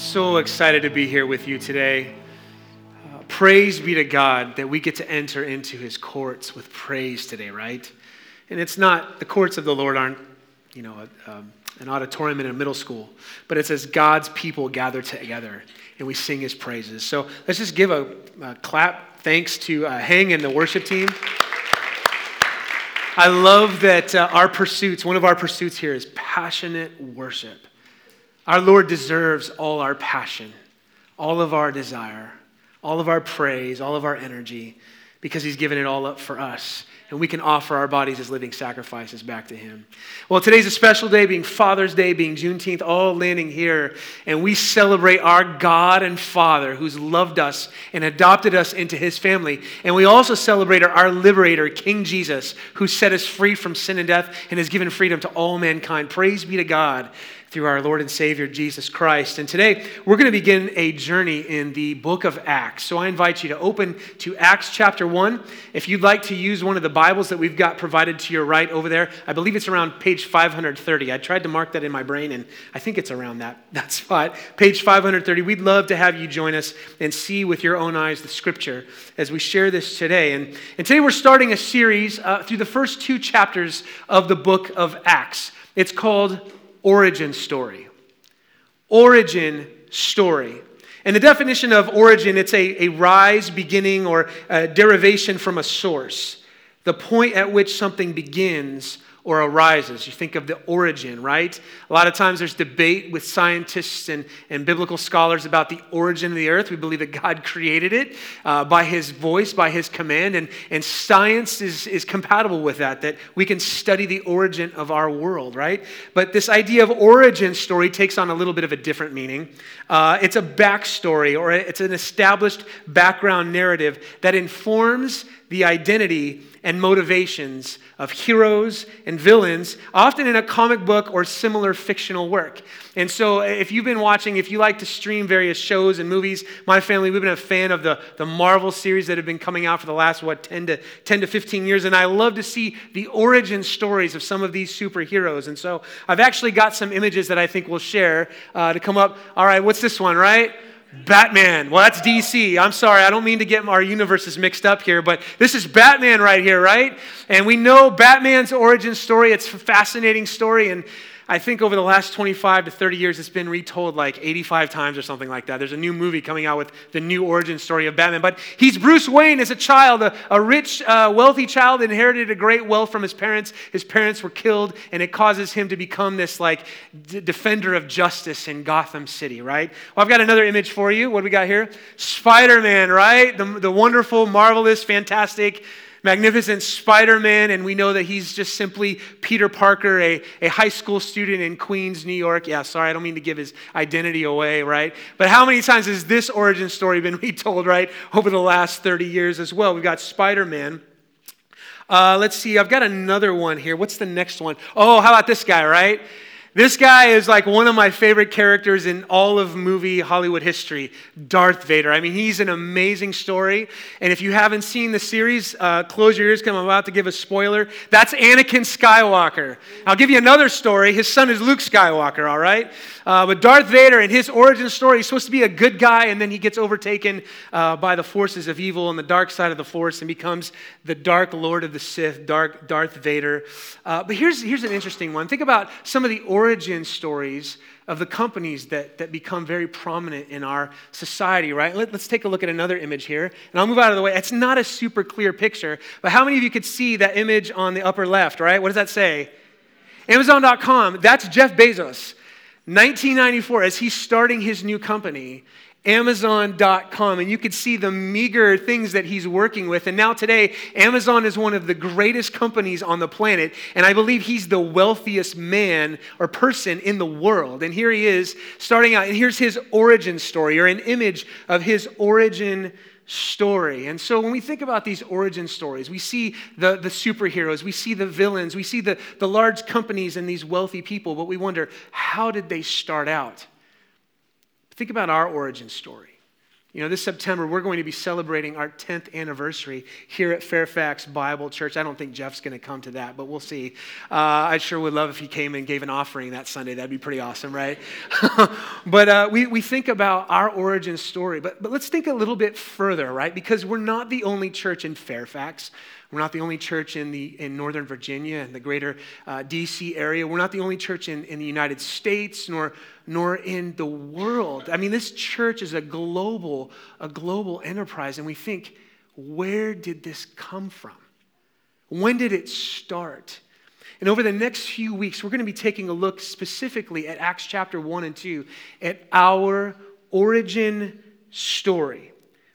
So excited to be here with you today. Uh, praise be to God that we get to enter into his courts with praise today, right? And it's not, the courts of the Lord aren't, you know, a, um, an auditorium in a middle school, but it's as God's people gather together and we sing his praises. So let's just give a, a clap thanks to uh, Hang and the worship team. I love that uh, our pursuits, one of our pursuits here is passionate worship. Our Lord deserves all our passion, all of our desire, all of our praise, all of our energy, because He's given it all up for us. And we can offer our bodies as living sacrifices back to Him. Well, today's a special day, being Father's Day, being Juneteenth, all landing here. And we celebrate our God and Father who's loved us and adopted us into His family. And we also celebrate our liberator, King Jesus, who set us free from sin and death and has given freedom to all mankind. Praise be to God through our Lord and Savior Jesus Christ. And today we're going to begin a journey in the book of Acts. So I invite you to open to Acts chapter 1. If you'd like to use one of the Bibles that we've got provided to your right over there, I believe it's around page 530. I tried to mark that in my brain and I think it's around that, that spot. Page 530. We'd love to have you join us and see with your own eyes the scripture as we share this today. And, and today we're starting a series uh, through the first two chapters of the book of Acts. It's called origin story. Origin story. And the definition of origin, it's a, a rise, beginning, or derivation from a source. The point at which something begins or arises. You think of the origin, right? A lot of times there's debate with scientists and, and biblical scholars about the origin of the earth. We believe that God created it uh, by his voice, by his command, and, and science is, is compatible with that, that we can study the origin of our world, right? But this idea of origin story takes on a little bit of a different meaning. Uh, it's a backstory or it's an established background narrative that informs the identity and motivations of heroes and villains, often in a comic book or similar fictional work. And so, if you've been watching, if you like to stream various shows and movies, my family, we've been a fan of the, the Marvel series that have been coming out for the last, what, 10 to, 10 to 15 years. And I love to see the origin stories of some of these superheroes. And so, I've actually got some images that I think we'll share uh, to come up. All right, what's this one, right? Batman. Well, that's DC. I'm sorry. I don't mean to get our universes mixed up here, but this is Batman right here, right? And we know Batman's origin story. It's a fascinating story. And I think over the last 25 to 30 years, it's been retold like 85 times or something like that. There's a new movie coming out with the new origin story of Batman. But he's Bruce Wayne as a child, a, a rich, uh, wealthy child, inherited a great wealth from his parents. His parents were killed, and it causes him to become this like d- defender of justice in Gotham City, right? Well, I've got another image for you. What do we got here? Spider Man, right? The, the wonderful, marvelous, fantastic magnificent Spider Man, and we know that he's just simply Peter Parker, a, a high school student in Queens, New York. Yeah, sorry, I don't mean to give his identity away, right? But how many times has this origin story been retold, right, over the last 30 years as well? We've got Spider Man. Uh, let's see, I've got another one here. What's the next one? Oh, how about this guy, right? This guy is like one of my favorite characters in all of movie Hollywood history, Darth Vader. I mean, he's an amazing story. And if you haven't seen the series, uh, close your ears because I'm about to give a spoiler. That's Anakin Skywalker. I'll give you another story. His son is Luke Skywalker, all right? Uh, but Darth Vader and his origin story, he's supposed to be a good guy, and then he gets overtaken uh, by the forces of evil on the dark side of the Force and becomes the Dark Lord of the Sith, Dark Darth Vader. Uh, but here's, here's an interesting one. Think about some of the origin stories of the companies that, that become very prominent in our society, right? Let, us take a look at another image here, and I'll move out of the way. It's not a super clear picture, but how many of you could see that image on the upper left, right? What does that say? Amazon.com, that's Jeff Bezos. 1994, as he's starting his new company, Amazon.com, and you could see the meager things that he's working with. And now, today, Amazon is one of the greatest companies on the planet, and I believe he's the wealthiest man or person in the world. And here he is starting out, and here's his origin story, or an image of his origin story. And so when we think about these origin stories, we see the, the superheroes, we see the villains, we see the, the large companies and these wealthy people, but we wonder, how did they start out? Think about our origin story. You know, this September, we're going to be celebrating our 10th anniversary here at Fairfax Bible Church. I don't think Jeff's going to come to that, but we'll see. Uh, I sure would love if he came and gave an offering that Sunday. That'd be pretty awesome, right? but uh, we, we think about our origin story, but, but let's think a little bit further, right? Because we're not the only church in Fairfax. We're not the only church in, the, in Northern Virginia and the greater uh, DC area. We're not the only church in, in the United States nor, nor in the world. I mean, this church is a global, a global enterprise, and we think, where did this come from? When did it start? And over the next few weeks, we're going to be taking a look specifically at Acts chapter 1 and 2, at our origin story.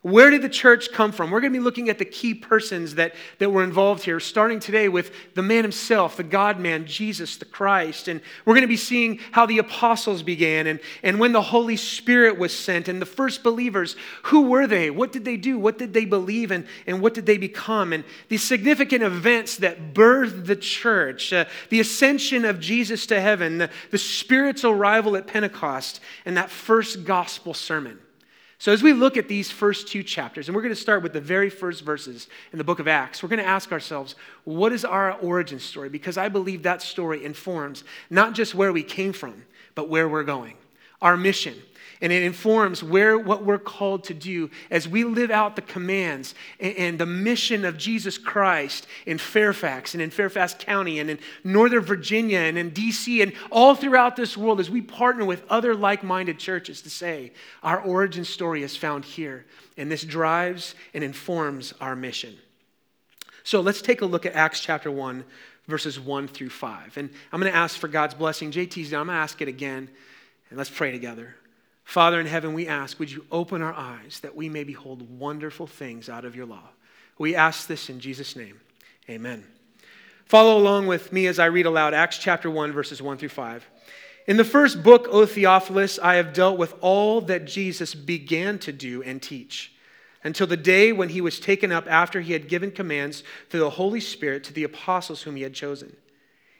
Where did the church come from? We're going to be looking at the key persons that, that were involved here, starting today with the man himself, the God man, Jesus the Christ. And we're going to be seeing how the apostles began and, and when the Holy Spirit was sent and the first believers. Who were they? What did they do? What did they believe? And, and what did they become? And the significant events that birthed the church, uh, the ascension of Jesus to heaven, the, the Spirit's arrival at Pentecost, and that first gospel sermon. So, as we look at these first two chapters, and we're going to start with the very first verses in the book of Acts, we're going to ask ourselves, what is our origin story? Because I believe that story informs not just where we came from, but where we're going, our mission, and it informs where what we're called to do as we live out the commands and, and, the mission of Jesus Christ in Fairfax and in Fairfax County and in Northern Virginia and in DC and all throughout this world as we partner with other like-minded churches to say our origin story is found here and this drives and informs our mission. So let's take a look at Acts chapter 1 verses 1 through 5. And I'm going to ask for God's blessing. JT's down. I'm going to ask it again and let's pray together. Father in heaven, we ask, would you open our eyes that we may behold wonderful things out of your law? We ask this in Jesus' name. Amen. Follow along with me as I read aloud Acts chapter 1, verses 1 through 5. In the first book, O Theophilus, I have dealt with all that Jesus began to do and teach until the day when he was taken up after he had given commands through the Holy Spirit to the apostles whom he had chosen.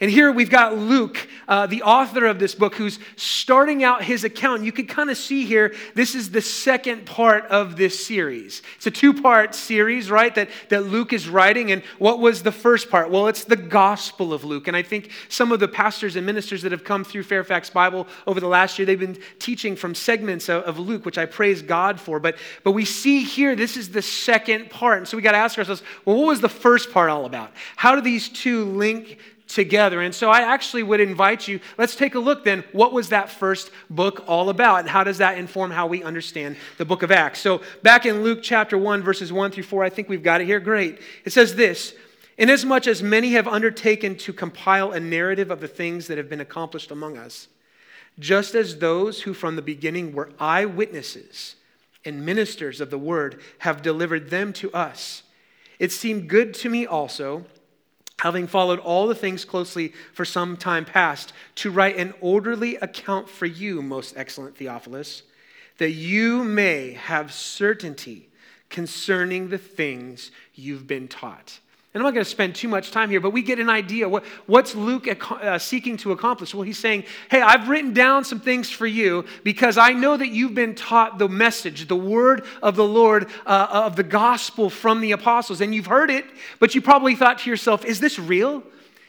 And here we've got Luke, uh, the author of this book, who's starting out his account. You can kind of see here, this is the second part of this series. It's a two part series, right, that, that Luke is writing. And what was the first part? Well, it's the Gospel of Luke. And I think some of the pastors and ministers that have come through Fairfax Bible over the last year, they've been teaching from segments of, of Luke, which I praise God for. But, but we see here, this is the second part. And so we got to ask ourselves, well, what was the first part all about? How do these two link together. And so I actually would invite you, let's take a look then. What was that first book all about? And how does that inform how we understand the book of Acts? So back in Luke chapter 1, verses 1 through 4, I think we've got it here. Great. It says this Inasmuch as many have undertaken to compile a narrative of the things that have been accomplished among us, just as those who from the beginning were eyewitnesses and ministers of the word have delivered them to us, it seemed good to me also having followed all the things closely for some time past, to write an orderly account for you, most excellent Theophilus, that you may have certainty concerning the things you've been taught. And I'm not going to spend too much time here, but we get an idea. What, what's Luke uh, seeking to accomplish? Well, he's saying, Hey, I've written down some things for you because I know that you've been taught the message, the word of the Lord, uh, of the gospel from the apostles. And you've heard it, but you probably thought to yourself, Is this real?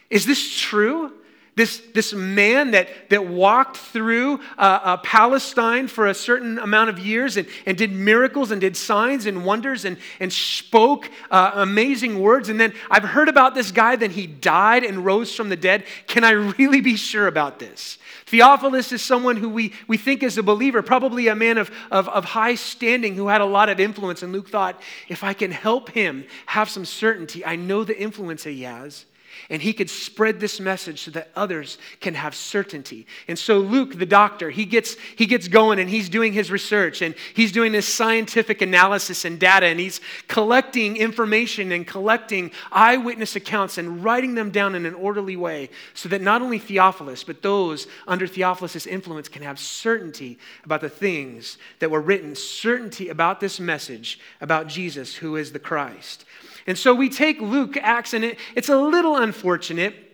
Is this true? This, this man that, that walked through uh, uh, Palestine for a certain amount of years and, and did miracles and did signs and wonders and, and spoke uh, amazing words. And then I've heard about this guy, then he died and rose from the dead. Can I really be sure about this? Theophilus is someone who we, we think is a believer, probably a man of, of, of high standing who had a lot of influence. And Luke thought, if I can help him have some certainty, I know the influence he has and he could spread this message so that others can have certainty. And so Luke, the doctor, he gets, he gets going and he's doing his research and he's doing this scientific analysis and data and he's collecting information and collecting eyewitness accounts and writing them down in an orderly way so that not only Theophilus, but those under Theophilus' influence can have certainty about the things that were written, certainty about this message about Jesus, who is the Christ. And so we take Luke, Acts, and it, it's a little unfortunate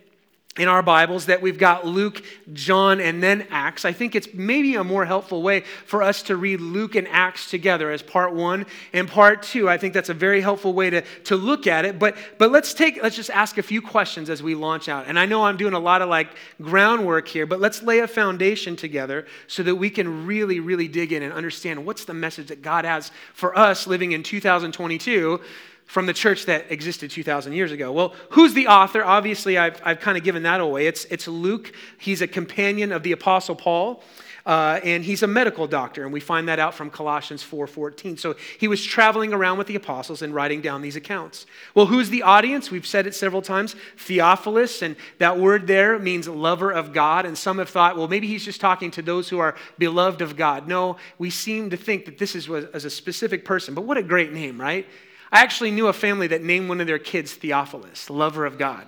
in our Bibles that we've got Luke, John, and then Acts. I think it's maybe a more helpful way for us to read Luke and Acts together as part one and part two. I think that's a very helpful way to, to look at it. But, but let's take, let's just ask a few questions as we launch out. And I know I'm doing a lot of like groundwork here, but let's lay a foundation together so that we can really, really dig in and understand what's the message that God has for us living in 2022 from the church that existed 2,000 years ago. Well, who's the author? Obviously, I've, I've kind of given that away. It's, it's Luke. He's a companion of the Apostle Paul. Uh, and he's a medical doctor, and we find that out from Colossians 4:14. So he was traveling around with the apostles and writing down these accounts. Well, who's the audience? We've said it several times. Theophilus, and that word there means lover of God. And some have thought, well, maybe he's just talking to those who are beloved of God. No, we seem to think that this is a specific person. But what a great name, right? I actually knew a family that named one of their kids Theophilus, lover of God.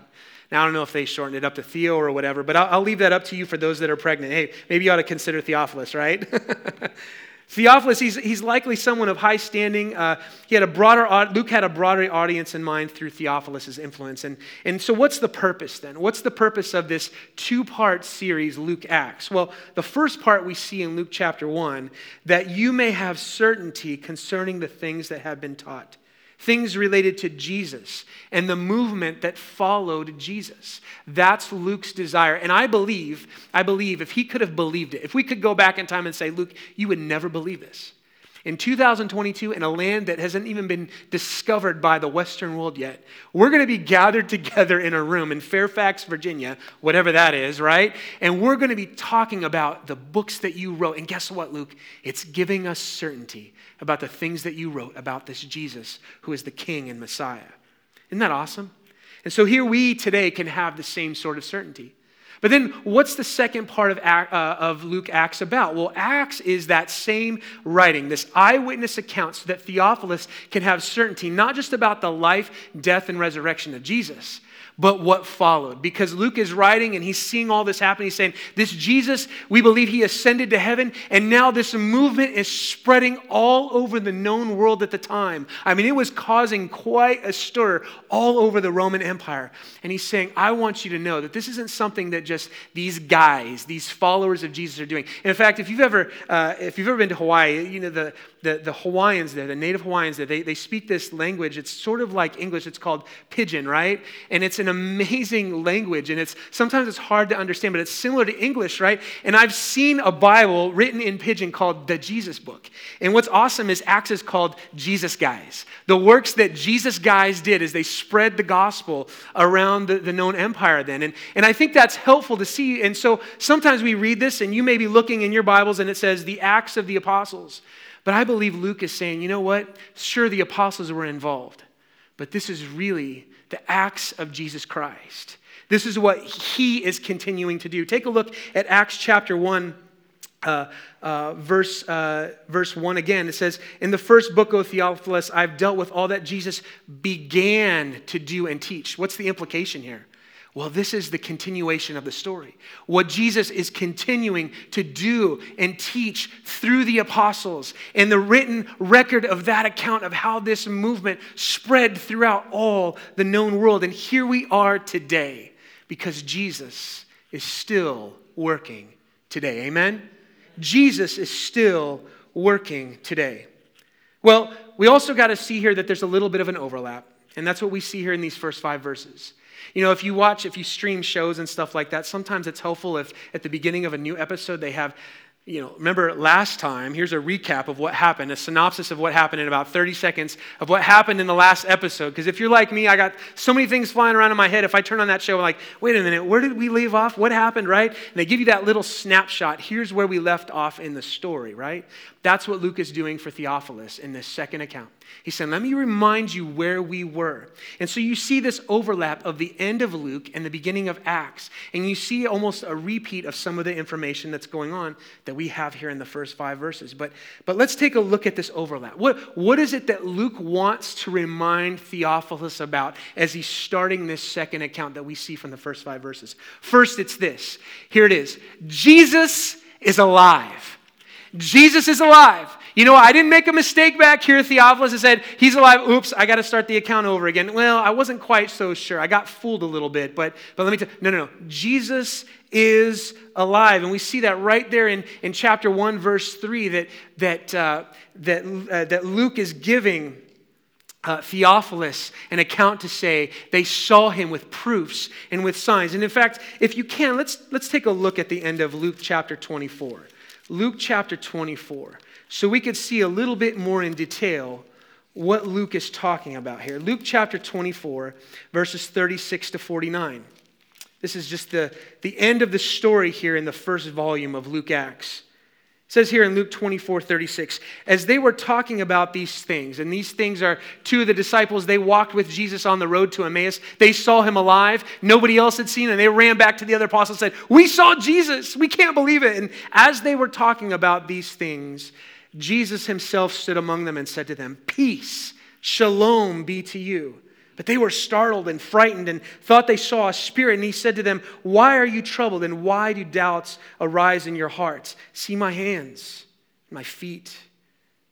Now, I don't know if they shortened it up to Theo or whatever, but I'll, I'll leave that up to you for those that are pregnant. Hey, maybe you ought to consider Theophilus, right? Theophilus, he's, he's likely someone of high standing. Uh, he had a broader, Luke had a broader audience in mind through Theophilus' influence. And, and so, what's the purpose then? What's the purpose of this two part series, Luke Acts? Well, the first part we see in Luke chapter 1 that you may have certainty concerning the things that have been taught things related to Jesus and the movement that followed Jesus. That's Luke's desire. And I believe, I believe if he could have believed it, if we could go back in time and say, Luke, you would never believe this. In 2022, in a land that hasn't even been discovered by the Western world yet, we're going to be gathered together in a room in Fairfax, Virginia, whatever that is, right? And we're going to be talking about the books that you wrote. And guess what, Luke? It's giving us certainty about the things that you wrote about this Jesus who is the King and Messiah. Isn't that awesome? And so here we today can have the same sort of certainty. But then, what's the second part of, uh, of Luke Acts about? Well, Acts is that same writing, this eyewitness account, so that Theophilus can have certainty, not just about the life, death, and resurrection of Jesus, but what followed. Because Luke is writing and he's seeing all this happen. He's saying, This Jesus, we believe he ascended to heaven, and now this movement is spreading all over the known world at the time. I mean, it was causing quite a stir all over the Roman Empire. And he's saying, I want you to know that this isn't something that just these guys, these followers of Jesus are doing. And in fact, if you've ever, uh, if you've ever been to Hawaii, you know, the, the, the Hawaiians there, the native Hawaiians there, they, they speak this language. It's sort of like English. It's called pidgin, right? And it's an amazing language. And it's sometimes it's hard to understand, but it's similar to English, right? And I've seen a Bible written in pidgin called the Jesus Book. And what's awesome is Acts is called Jesus Guys. The works that Jesus Guys did is they spread the gospel around the, the known empire then. And, and I think that's helpful to see. And so sometimes we read this, and you may be looking in your Bibles, and it says the Acts of the Apostles. But I believe Luke is saying, you know what? Sure, the apostles were involved, but this is really the acts of Jesus Christ. This is what he is continuing to do. Take a look at Acts chapter 1. Uh, uh, verse, uh, verse 1 again. It says, In the first book, O Theophilus, I've dealt with all that Jesus began to do and teach. What's the implication here? Well, this is the continuation of the story. What Jesus is continuing to do and teach through the apostles, and the written record of that account of how this movement spread throughout all the known world. And here we are today because Jesus is still working today. Amen? Jesus is still working today. Well, we also got to see here that there's a little bit of an overlap, and that's what we see here in these first five verses. You know, if you watch, if you stream shows and stuff like that, sometimes it's helpful if at the beginning of a new episode they have you know, remember last time, here's a recap of what happened, a synopsis of what happened in about 30 seconds of what happened in the last episode. Because if you're like me, I got so many things flying around in my head. If I turn on that show, I'm like, wait a minute, where did we leave off? What happened, right? And they give you that little snapshot. Here's where we left off in the story, right? That's what Luke is doing for Theophilus in this second account. He said, Let me remind you where we were. And so you see this overlap of the end of Luke and the beginning of Acts. And you see almost a repeat of some of the information that's going on that we have here in the first five verses. But, but let's take a look at this overlap. What, what is it that Luke wants to remind Theophilus about as he's starting this second account that we see from the first five verses? First, it's this. Here it is Jesus is alive. Jesus is alive. You know, I didn't make a mistake back here, Theophilus. I said, He's alive. Oops, I got to start the account over again. Well, I wasn't quite so sure. I got fooled a little bit, but, but let me tell you no, no, no. Jesus is alive. And we see that right there in, in chapter 1, verse 3, that, that, uh, that, uh, that Luke is giving. Uh, Theophilus an account to say they saw him with proofs and with signs. And in fact, if you can, let's, let's take a look at the end of Luke chapter 24. Luke chapter 24 so we could see a little bit more in detail what Luke is talking about here. Luke chapter 24, verses 36 to 49. This is just the, the end of the story here in the first volume of Luke Acts. It says here in Luke 24, 36, as they were talking about these things, and these things are two of the disciples, they walked with Jesus on the road to Emmaus. They saw him alive. Nobody else had seen him. They ran back to the other apostles and said, We saw Jesus. We can't believe it. And as they were talking about these things, Jesus himself stood among them and said to them, Peace, shalom be to you. But they were startled and frightened and thought they saw a spirit. And he said to them, Why are you troubled and why do doubts arise in your hearts? See my hands, my feet,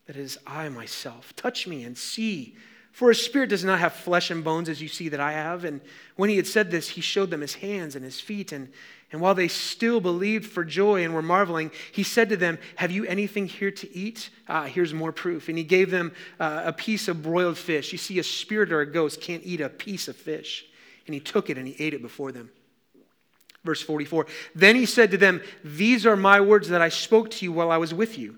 that is I myself. Touch me and see. For a spirit does not have flesh and bones as you see that I have. And when he had said this, he showed them his hands and his feet. And and while they still believed for joy and were marveling, he said to them, Have you anything here to eat? Ah, here's more proof. And he gave them uh, a piece of broiled fish. You see, a spirit or a ghost can't eat a piece of fish. And he took it and he ate it before them. Verse 44 Then he said to them, These are my words that I spoke to you while I was with you,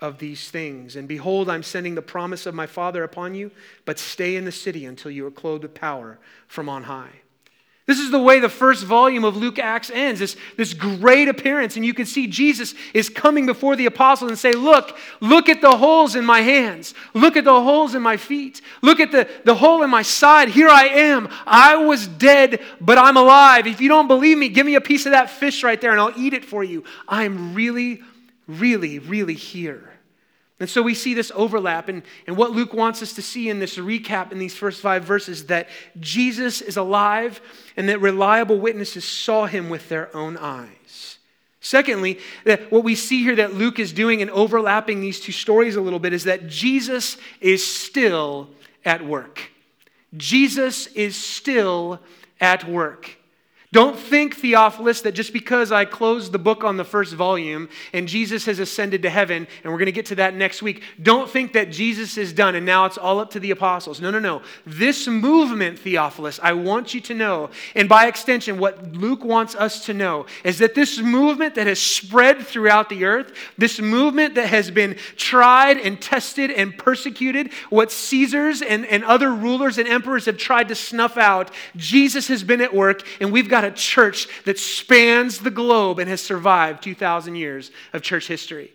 of these things. And behold, I'm sending the promise of my Father upon you, but stay in the city until you are clothed with power from on high. This is the way the first volume of Luke Acts ends, this, this great appearance. And you can see Jesus is coming before the apostles and say, Look, look at the holes in my hands. Look at the holes in my feet. Look at the, the hole in my side. Here I am. I was dead, but I'm alive. If you don't believe me, give me a piece of that fish right there and I'll eat it for you. I'm really, really, really here. And so we see this overlap. And, and what Luke wants us to see in this recap in these first five verses that Jesus is alive and that reliable witnesses saw him with their own eyes. Secondly, that what we see here that Luke is doing in overlapping these two stories a little bit is that Jesus is still at work. Jesus is still at work. Don't think, Theophilus, that just because I closed the book on the first volume and Jesus has ascended to heaven, and we're going to get to that next week, don't think that Jesus is done and now it's all up to the apostles. No, no, no. This movement, Theophilus, I want you to know, and by extension, what Luke wants us to know, is that this movement that has spread throughout the earth, this movement that has been tried and tested and persecuted, what Caesars and, and other rulers and emperors have tried to snuff out, Jesus has been at work, and we've got a church that spans the globe and has survived 2,000 years of church history.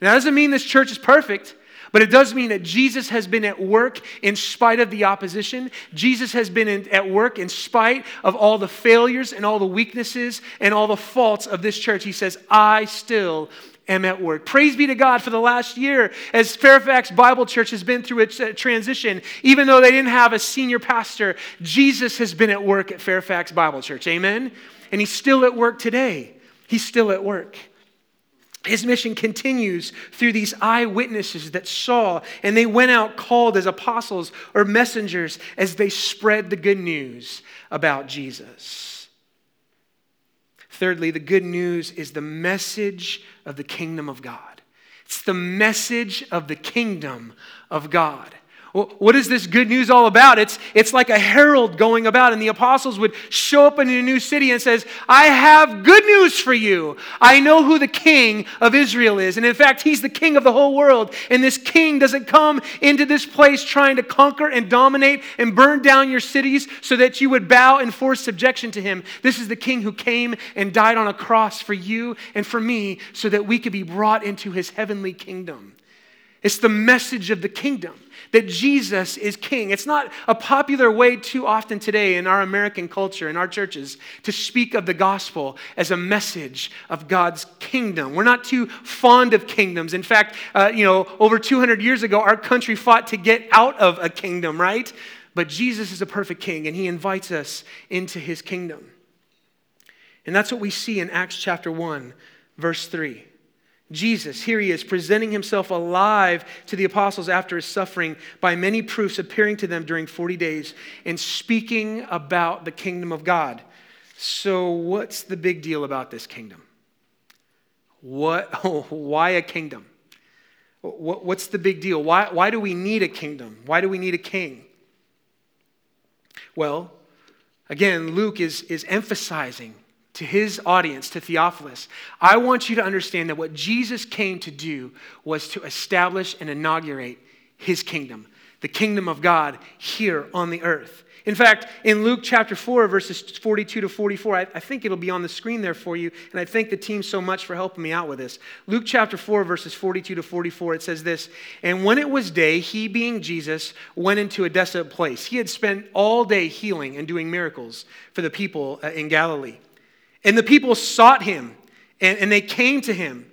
Now, that doesn't mean this church is perfect. But it does mean that Jesus has been at work in spite of the opposition. Jesus has been in, at work in spite of all the failures and all the weaknesses and all the faults of this church. He says, I still am at work. Praise be to God for the last year as Fairfax Bible Church has been through its transition. Even though they didn't have a senior pastor, Jesus has been at work at Fairfax Bible Church. Amen? And he's still at work today. He's still at work. his mission continues through these eyewitnesses that saw, and they went out called as apostles or messengers as they spread the good news about Jesus. Thirdly, the good news is the message of the kingdom of God. It's the message of the kingdom of God. What is this good news all about? It's, it's like a herald going about, and the apostles would show up in a new city and says, I have good news for you. I know who the king of Israel is. And in fact, he's the king of the whole world. And this king doesn't come into this place trying to conquer and dominate and burn down your cities so that you would bow and force subjection to him. This is the king who came and died on a cross for you and for me so that we could be brought into his heavenly kingdom. It's the message of the kingdom that Jesus is king. It's not a popular way too often today in our American culture, in our churches, to speak of the gospel as a message of God's kingdom. We're not too fond of kingdoms. In fact, uh, you know, over 200 years ago, our country fought to get out of a kingdom, right? But Jesus is a perfect king, and he invites us into his kingdom. And that's what we see in Acts chapter 1, verse 3. Jesus, here he is, presenting himself alive to the apostles after his suffering by many proofs, appearing to them during 40 days and speaking about the kingdom of God. So, what's the big deal about this kingdom? What, why a kingdom? what's the big deal? Why, why do we need a kingdom? Why do we need a king? Well, again, Luke is, is emphasizing to his audience, to Theophilus, I want you to understand that what Jesus came to do was to establish and inaugurate his kingdom, the kingdom of God here on the earth. In fact, in Luke chapter 4, verses 42 to 44, I, I, think it'll be on the screen there for you, and I thank the team so much for helping me out with this. Luke chapter 4, verses 42 to 44, it says this And when it was day, he, being Jesus, went into a desolate place. He had spent all day healing and doing miracles for the people uh, in Galilee. And the people sought him and, and they came to him.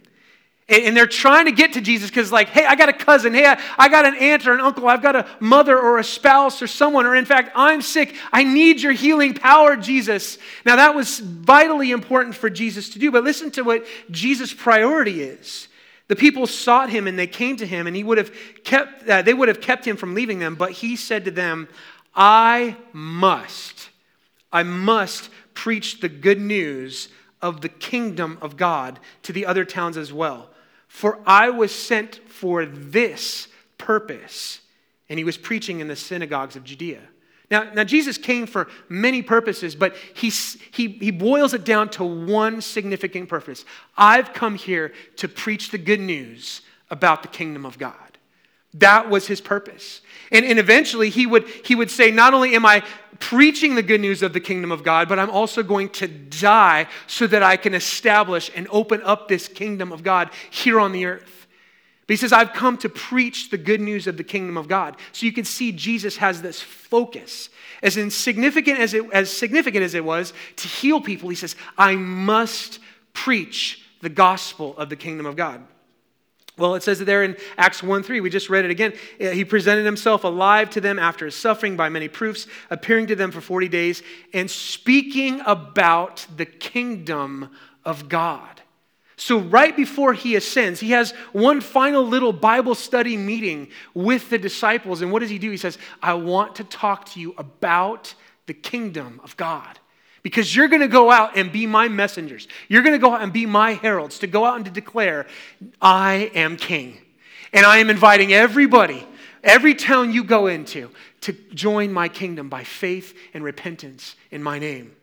And, and they're trying to get to Jesus because, like, hey, I got a cousin. Hey, I, I got an aunt or an uncle. I've got a mother or a spouse or someone. Or, in fact, I'm sick. I need your healing power, Jesus. Now, that was vitally important for Jesus to do. But listen to what Jesus' priority is. The people sought him and they came to him, and he would have kept, uh, they would have kept him from leaving them. But he said to them, I must, I must preach the good news of the kingdom of God to the other towns as well. For I was sent for this purpose. And he was preaching in the synagogues of Judea. Now, now Jesus came for many purposes, but he, he, he boils it down to one significant purpose. I've come here to preach the good news about the kingdom of God. That was his purpose. And, and eventually he would, he would say, Not only am I preaching the good news of the kingdom of God, but I'm also going to die so that I can establish and open up this kingdom of God here on the earth. But he says, I've come to preach the good news of the kingdom of God. So you can see Jesus has this focus. As insignificant as it, as significant as it was to heal people, he says, I must preach the gospel of the kingdom of God. Well, it says it there in Acts 1 3. We just read it again. Uh, he presented himself alive to them after his suffering by many proofs, appearing to them for 40 days, and speaking about the kingdom of God. So, right before he ascends, he has one final little Bible study meeting with the disciples. And what does he do? He says, I want to talk to you about the kingdom of God because you're going to go out and be my messengers. You're going to go out and be my heralds to go out and to declare, I am king. And I am inviting everybody, every town you go into, to join my kingdom by faith and repentance in my name.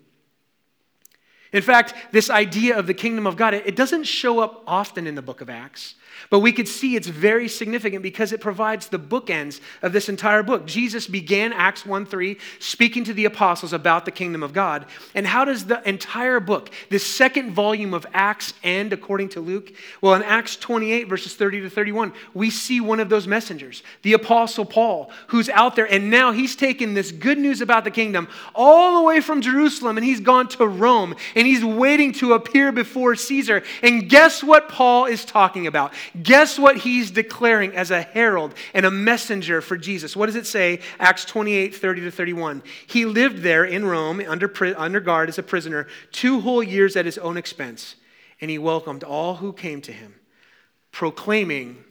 In fact, this idea of the kingdom of God, it doesn't show up often in the book of Acts. But we could see it's very significant because it provides the bookends of this entire book. Jesus began Acts 1 3 speaking to the apostles about the kingdom of God. And how does the entire book, this second volume of Acts, end according to Luke? Well, in Acts 28, verses 30 to 31, we see one of those messengers, the apostle Paul, who's out there. And now he's taken this good news about the kingdom all the way from Jerusalem and he's gone to Rome and he's waiting to appear before Caesar. And guess what Paul is talking about? Guess what he's declaring as a herald and a messenger for Jesus? What does it say? Acts 28 30 to 31. He lived there in Rome under, under guard as a prisoner two whole years at his own expense, and he welcomed all who came to him, proclaiming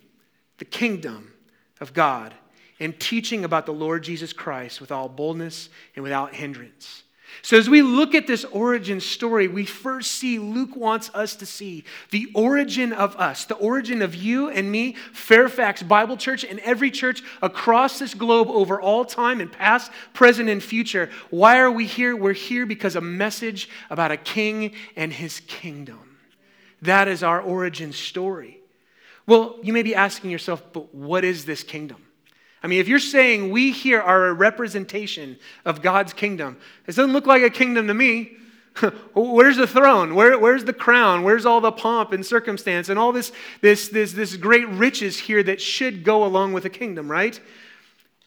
the kingdom of God and teaching about the Lord Jesus Christ with all boldness and without hindrance. So, as we look at this origin story, we first see Luke wants us to see the origin of us, the origin of you and me, Fairfax Bible Church, and every church across this globe over all time and past, present, and future. Why are we here? We're here because a message about a king and his kingdom. That is our origin story. Well, you may be asking yourself, but what is this kingdom? I mean, if you're saying we here are a representation of God's kingdom, it doesn't look like a kingdom to me. where's the throne? Where, where's the crown? Where's all the pomp and circumstance and all this, this, this, this great riches here that should go along with a kingdom, right?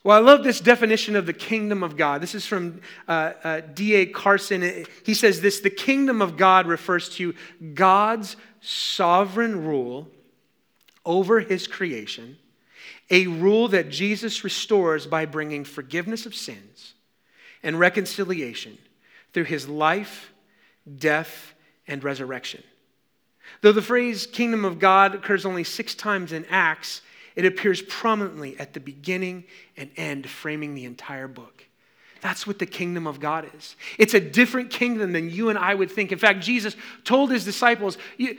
Well, I love this definition of the kingdom of God. This is from uh, uh, D.A. Carson. He says this the kingdom of God refers to God's sovereign rule over his creation a rule that Jesus restores by bringing forgiveness of sins and reconciliation through his life, death, and resurrection. Though the phrase kingdom of God occurs only six times in Acts, it appears prominently at the beginning and end, framing the entire book. That's what the kingdom of God is. It's a different kingdom than you and I would think. In fact, Jesus told his disciples,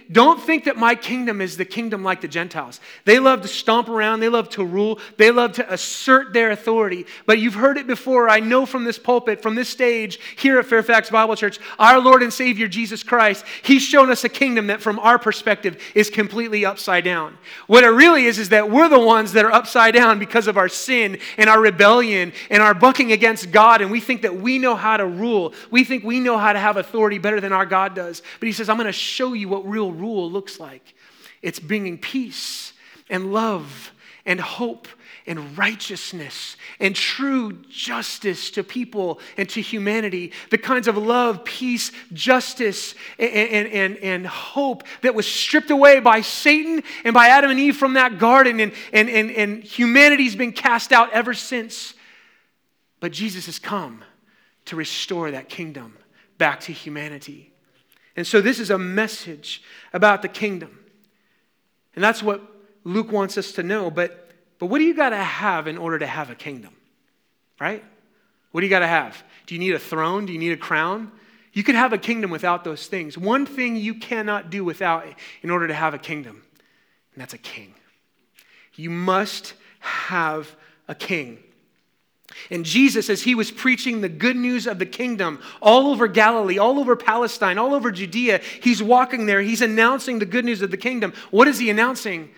Don't think that my kingdom is the kingdom like the Gentiles. They love to stomp around, they love to rule, they love to assert their authority. But you've heard it before. I know from this pulpit, from this stage here at Fairfax Bible Church, our Lord and Savior Jesus Christ, He's shown us a kingdom that from our perspective is completely upside down. What it really is, is that we're the ones that are upside down because of our sin and our rebellion and our bucking against God God and we think that we know how to rule. We think we know how to have authority better than our God does. But he says, I'm going to show you what real rule looks like. It's bringing peace and love and hope and righteousness and true justice to people and to humanity. The kinds of love, peace, justice, and, and, and, and, hope that was stripped away by Satan and by Adam and Eve from that garden, and, and, and, and humanity's been cast out ever since. But Jesus has come to restore that kingdom back to humanity. And so this is a message about the kingdom. And that's what Luke wants us to know. But, but what do you got to have in order to have a kingdom? Right? What do you got to have? Do you need a throne? Do you need a crown? You could have a kingdom without those things. One thing you cannot do without in order to have a kingdom, and that's a king. You must have a king. And Jesus, as he was preaching the good news of the kingdom all over Galilee, all over Palestine, all over Judea, he's walking there, he's announcing the good news of the kingdom. What is he announcing?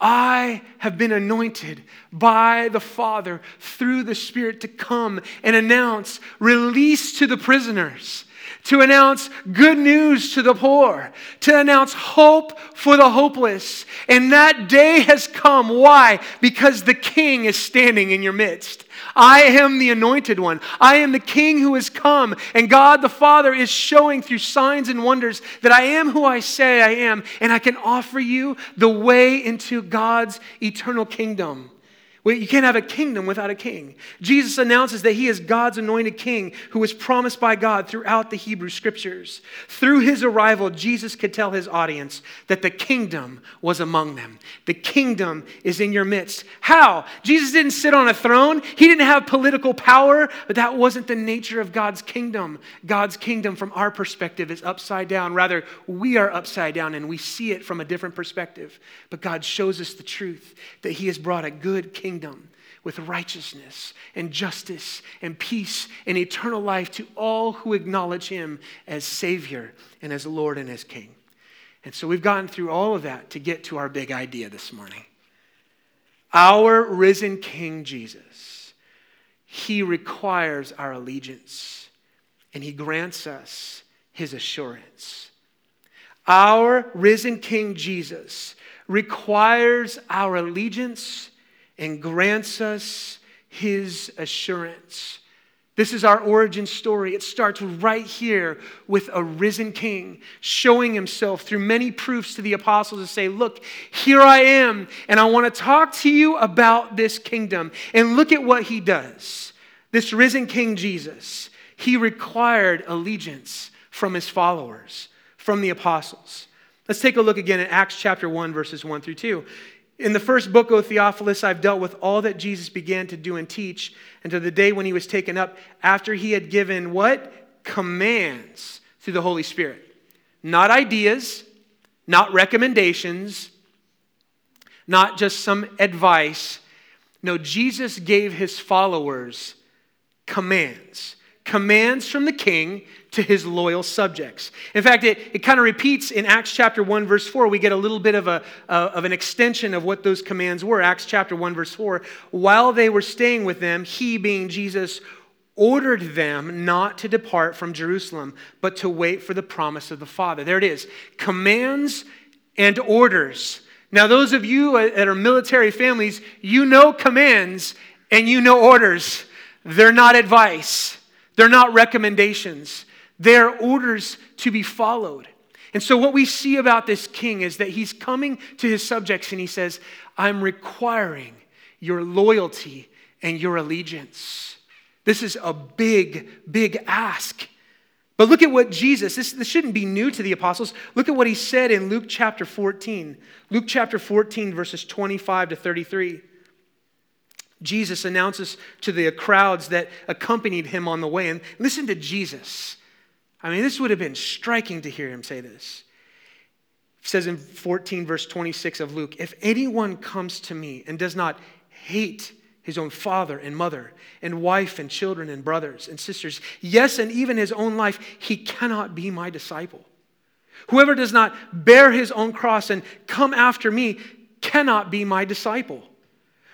I have been anointed by the Father through the Spirit to come and announce release to the prisoners, to announce good news to the poor, to announce hope for the hopeless. And that day has come. Why? Because the King is standing in your midst. I am the anointed one. I am the king who has come. And God the Father is showing through signs and wonders that I am who I say I am. And I can offer you the way into God's eternal kingdom. You can't have a kingdom without a king. Jesus announces that he is God's anointed king who was promised by God throughout the Hebrew scriptures. Through his arrival, Jesus could tell his audience that the kingdom was among them. The kingdom is in your midst. How? Jesus didn't sit on a throne, he didn't have political power, but that wasn't the nature of God's kingdom. God's kingdom, from our perspective, is upside down. Rather, we are upside down and we see it from a different perspective. But God shows us the truth that he has brought a good kingdom kingdom with righteousness and justice and peace and eternal life to all who acknowledge him as Savior and as Lord and as King. And so we've gotten through all of that to get to our big idea this morning. Our risen King Jesus, he requires our allegiance and he grants us his assurance. Our risen King Jesus requires our allegiance and grants us his assurance. This is our origin story. It starts right here with a risen king showing himself through many proofs to the apostles to say, Look, here I am, and I want to talk to you about this kingdom. And look at what he does. This risen king Jesus, he required allegiance from his followers, from the apostles. Let's take a look again at Acts chapter 1, verses 1 through 2. In the first book, O Theophilus, I've dealt with all that Jesus began to do and teach until the day when he was taken up, after he had given what? Commands through the Holy Spirit. Not ideas, not recommendations, not just some advice. No, Jesus gave his followers commands. Commands from the king to his loyal subjects. In fact, it, it kind of repeats in Acts chapter 1, verse 4. We get a little bit of, a, uh, of an extension of what those commands were. Acts chapter 1, verse 4. While they were staying with them, he, being Jesus, ordered them not to depart from Jerusalem, but to wait for the promise of the Father. There it is commands and orders. Now, those of you that are military families, you know commands and you know orders. They're not advice, they're not recommendations. They're orders to be followed. And so, what we see about this king is that he's coming to his subjects and he says, I'm requiring your loyalty and your allegiance. This is a big, big ask. But look at what Jesus, this, this shouldn't be new to the apostles. Look at what he said in Luke chapter 14. Luke chapter 14, verses 25 to 33. Jesus announces to the crowds that accompanied him on the way. And listen to Jesus. I mean, this would have been striking to hear him say this. Says in 14, verse 26 of Luke, if anyone comes to me and does not hate his own father and mother, and wife and children and brothers and sisters, yes, and even his own life, he cannot be my disciple. Whoever does not bear his own cross and come after me cannot be my disciple.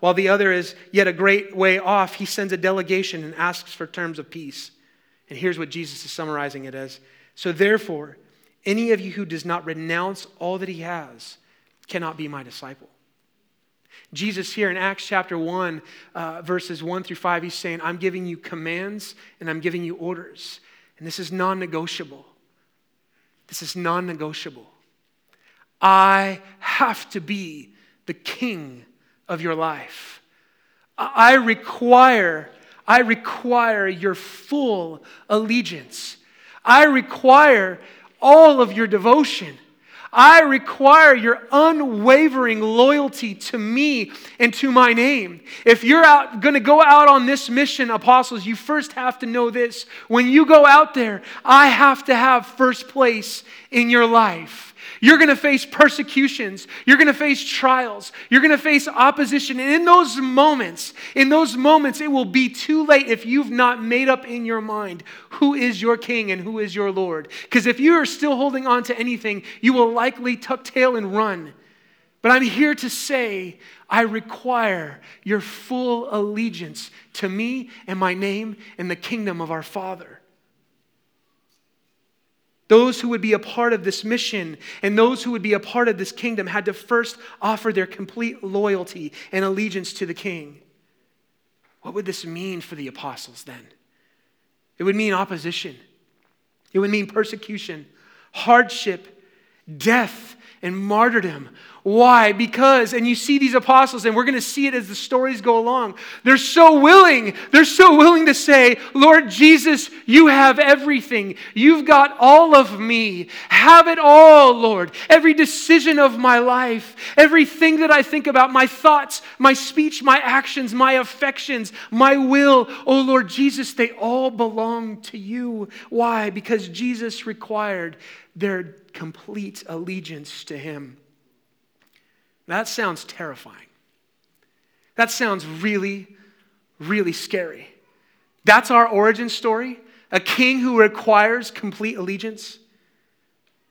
while the other is yet a great way off, he sends a delegation and asks for terms of peace. And here's what Jesus is summarizing it as. So therefore, any of you who does not renounce all that he has cannot be my disciple. Jesus, here in Acts chapter 1, uh, verses 1 through 5, he's saying, I'm giving you commands and I'm giving you orders. And this is non negotiable. This is non negotiable. I have to be the king of your life. I require, I require your full allegiance. I require all of your devotion. I require your unwavering loyalty to me and to my name. If you're out, going to go out on this mission, apostles, you first have to know this. When you go out there, I have to have first place in your life. You're going to face persecutions. You're going to face trials. You're going to face opposition. And in those moments, in those moments, it will be too late if you've not made up in your mind who is your king and who is your Lord. Because if you are still holding on to anything, you will likely tuck tail and run. But I'm here to say, I require your full allegiance to me and my name and the kingdom of our Father. Those who would be a part of this mission and those who would be a part of this kingdom had to first offer their complete loyalty and allegiance to the king. What would this mean for the apostles then? It would mean opposition, it would mean persecution, hardship, death, and martyrdom. Why? Because, and you see these apostles, and we're going to see it as the stories go along. They're so willing. They're so willing to say, Lord Jesus, you have everything. You've got all of me. Have it all, Lord. Every decision of my life, everything that I think about, my thoughts, my speech, my actions, my affections, my will. Oh, Lord Jesus, they all belong to you. Why? Because Jesus required their complete allegiance to Him. That sounds terrifying. That sounds really, really scary. That's our origin story a king who requires complete allegiance.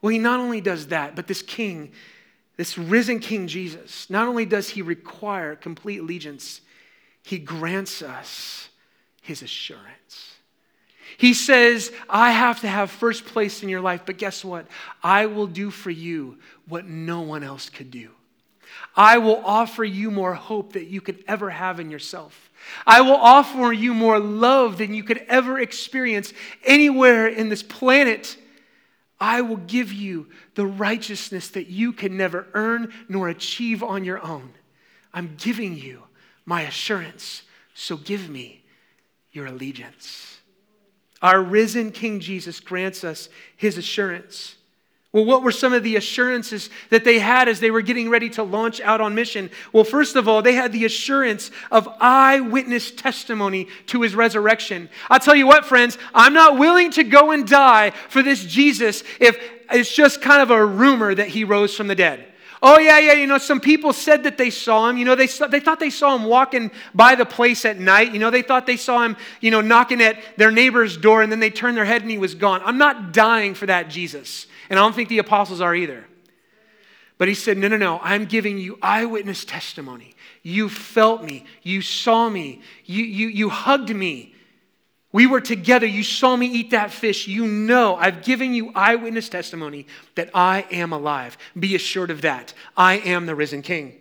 Well, he not only does that, but this king, this risen King Jesus, not only does he require complete allegiance, he grants us his assurance. He says, I have to have first place in your life, but guess what? I will do for you what no one else could do. I will offer you more hope that you could ever have in yourself. I will offer you more love than you could ever experience anywhere in this planet. I will give you the righteousness that you can never earn nor achieve on your own. I'm giving you my assurance, so give me your allegiance. Our risen King Jesus grants us his assurance. Well, what were some of the assurances that they had as they were getting ready to launch out on mission? Well, first of all, they had the assurance of eyewitness testimony to his resurrection. I'll tell you what, friends, I'm not willing to go and die for this Jesus if it's just kind of a rumor that he rose from the dead. Oh, yeah, yeah, you know, some people said that they saw him. You know, they, saw, they thought they saw him walking by the place at night. You know, they thought they saw him, you know, knocking at their neighbor's door and then they turned their head and he was gone. I'm not dying for that Jesus. And I don't think the apostles are either. But he said, No, no, no, I'm giving you eyewitness testimony. You felt me. You saw me. You, you, you hugged me. We were together. You saw me eat that fish. You know, I've given you eyewitness testimony that I am alive. Be assured of that. I am the risen king.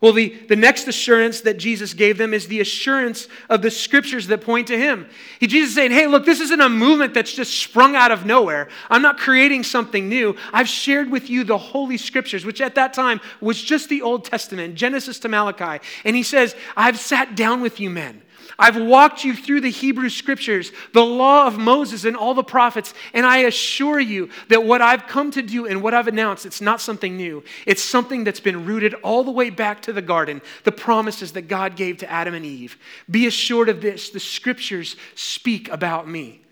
Well, the, the next assurance that Jesus gave them is the assurance of the scriptures that point to him. He, Jesus saying, hey, look, this isn't a movement that's just sprung out of nowhere. I'm not creating something new. I've shared with you the Holy Scriptures, which at that time was just the Old Testament, Genesis to Malachi. And he says, I've sat down with you men. I've walked you through the Hebrew scriptures, the law of Moses, and all the prophets, and I assure you that what I've come to do and what I've announced, it's not something new. It's something that's been rooted all the way back to the garden, the promises that God gave to Adam and Eve. Be assured of this the scriptures speak about me.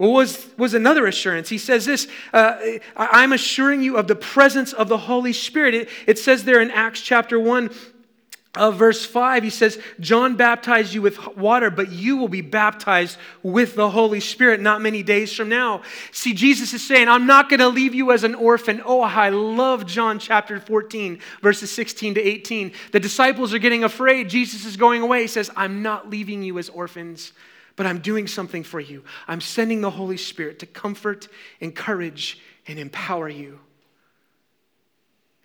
What was, was another assurance? He says this uh, I'm assuring you of the presence of the Holy Spirit. It, it says there in Acts chapter 1 of verse 5, he says, John baptized you with water, but you will be baptized with the Holy Spirit not many days from now. See, Jesus is saying, I'm not going to leave you as an orphan. Oh, I love John chapter 14, verses 16 to 18. The disciples are getting afraid. Jesus is going away. He says, I'm not leaving you as orphans, but I'm doing something for you. I'm sending the Holy Spirit to comfort, encourage, and empower you.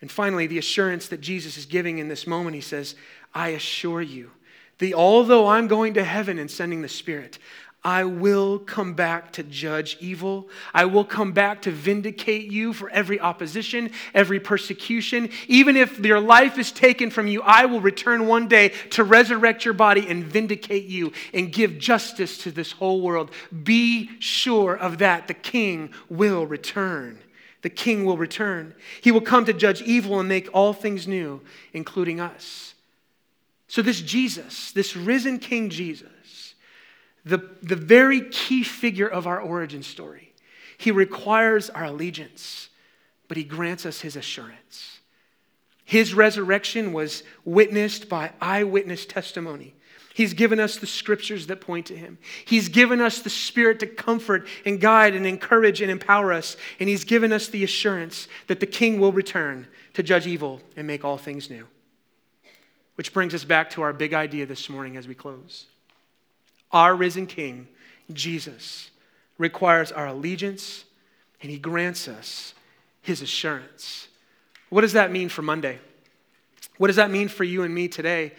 And finally, the assurance that Jesus is giving in this moment, he says, I assure you the although I'm going to heaven and sending the Spirit, I will come back to judge evil. I will come back to vindicate you for every opposition, every persecution. Even if your life is taken from you, I will return one day to resurrect your body and vindicate you and give justice to this whole world. Be sure of that. The King will return the king will return. He will come to judge evil and make all things new, including us. So, this Jesus, this risen King Jesus, the, the very key figure of our origin story, he requires our allegiance, but he grants us his assurance. His resurrection was witnessed by eyewitness testimony. He's given us the scriptures that point to him. He's given us the spirit to comfort and guide and encourage and empower us. And he's given us the assurance that the king will return to judge evil and make all things new. Which brings us back to our big idea this morning as we close. Our risen king, Jesus, requires our allegiance and he grants us his assurance. What does that mean for Monday? What does that mean for you and me today?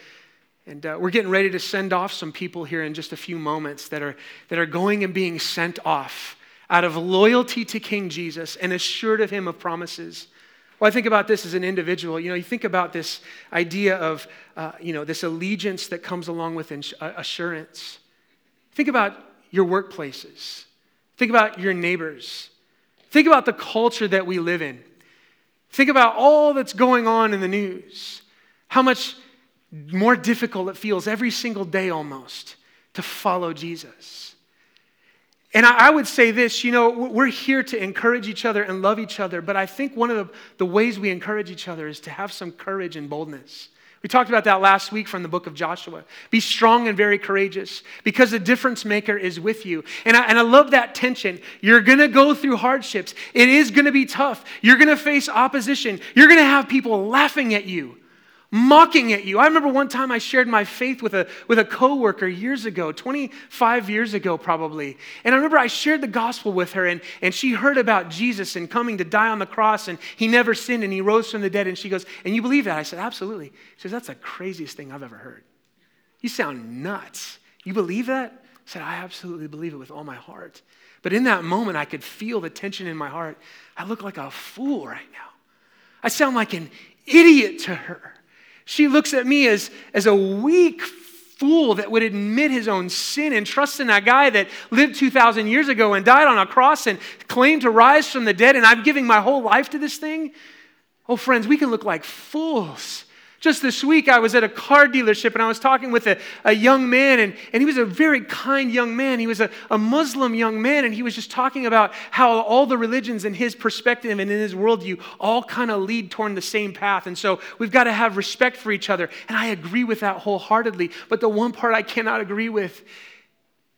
And uh, we're getting ready to send off some people here in just a few moments that are, that are going and being sent off out of loyalty to King Jesus and assured of him of promises. Well, I think about this as an individual. You know, you think about this idea of, uh, you know, this allegiance that comes along with ins- uh, assurance. Think about your workplaces. Think about your neighbors. Think about the culture that we live in. Think about all that's going on in the news. How much more difficult it feels every single day almost to follow Jesus. And I, would say this you know, we're here to encourage each other and love each other, but I think one of the, the ways we encourage each other is to have some courage and boldness. We talked about that last week from the book of Joshua. Be strong and very courageous because the difference maker is with you. And I, and I love that tension. You're going to go through hardships, it is going to be tough. You're going to face opposition, you're going to have people laughing at you. Mocking at you. I remember one time I shared my faith with a, with a coworker years ago, 25 years ago probably. And I remember I shared the gospel with her and, and she heard about Jesus and coming to die on the cross and he never sinned and he rose from the dead. And she goes, and you believe that? I said, absolutely. She says, that's the craziest thing I've ever heard. You sound nuts. You believe that? I said, I absolutely believe it with all my heart. But in that moment, I could feel the tension in my heart. I look like a fool right now. I sound like an idiot to her. She looks at me as, as a weak fool that would admit his own sin and trust in that guy that lived 2,000 years ago and died on a cross and claimed to rise from the dead, and I'm giving my whole life to this thing. Oh, friends, we can look like fools just this week, I was at a car dealership and I was talking with a, a young man, and, and he was a very kind young man. He was a, a Muslim young man, and he was just talking about how all the religions in his perspective and in his worldview all kind of lead toward the same path. And so we've got to have respect for each other. And I agree with that wholeheartedly. But the one part I cannot agree with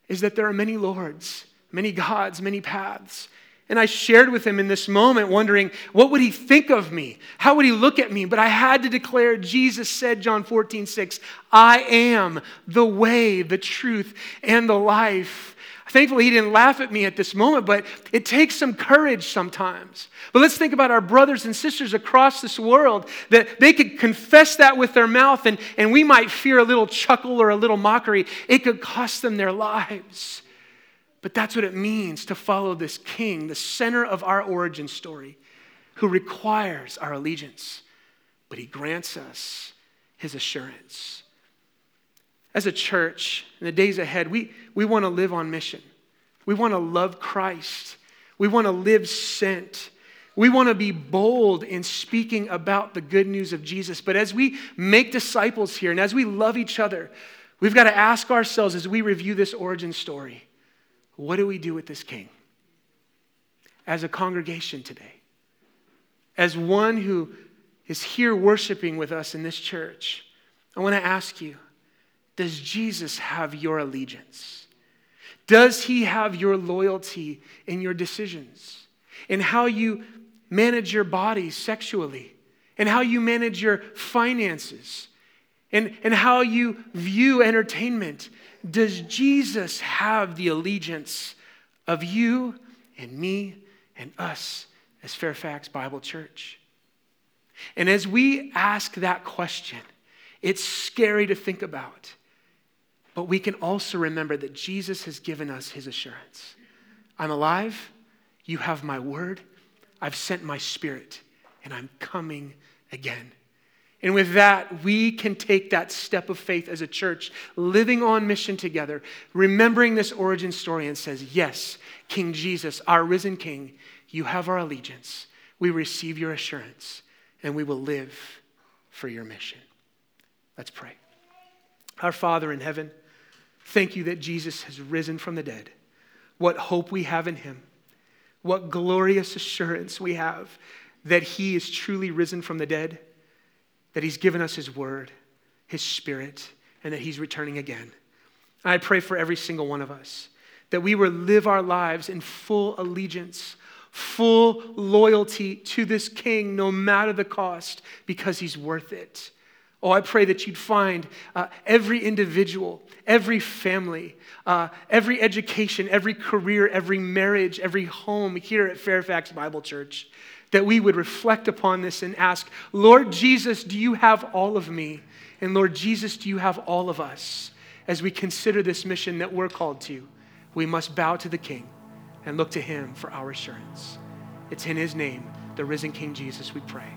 is that there are many lords, many gods, many paths. And I shared with him in this moment, wondering, what would he think of me? How would he look at me? But I had to declare, Jesus said, John 14, 6, I am the way, the truth, and the life. Thankfully, he didn't laugh at me at this moment, but it takes some courage sometimes. But let's think about our brothers and sisters across this world that they could confess that with their mouth, and, and we might fear a little chuckle or a little mockery. It could cost them their lives. But that's what it means to follow this king, the center of our origin story, who requires our allegiance, but he grants us his assurance. As a church, in the days ahead, we, we want to live on mission. We want to love Christ. We want to live sent. We want to be bold in speaking about the good news of Jesus. But as we make disciples here and as we love each other, we've got to ask ourselves as we review this origin story what do we do with this king? As a congregation today, as one who is here worshiping with us in this church, I want to ask you Does Jesus have your allegiance? Does he have your loyalty in your decisions? In how you manage your body sexually? And how you manage your finances? And, and how you view entertainment does Jesus have the allegiance of you and me and us as Fairfax Bible Church? And as we ask that question, it's scary to think about. But we can also remember that Jesus has given us his assurance I'm alive, you have my word, I've sent my spirit, and I'm coming again. And with that, we can take that step of faith as a church, living on mission together, remembering this origin story, and says, Yes, King Jesus, our risen King, you have our allegiance. We receive your assurance, and we will live for your mission. Let's pray. Our Father in heaven, thank you that Jesus has risen from the dead. What hope we have in him. What glorious assurance we have that he is truly risen from the dead that He's given us His word, His spirit, and that He's returning again. I pray for every single one of us that we will live our lives in full allegiance, full loyalty to this King, no matter the cost, because He's worth it. Oh, I pray that you'd find uh, every individual, every family, uh, every education, every career, every marriage, every home here at Fairfax Bible Church that we would reflect upon this and ask, Lord Jesus, do you have all of me? And Lord Jesus, do you have all of us? As we consider this mission that we're called to, we must bow to the King and look to him for our assurance. It's in his name, the risen King Jesus, we pray.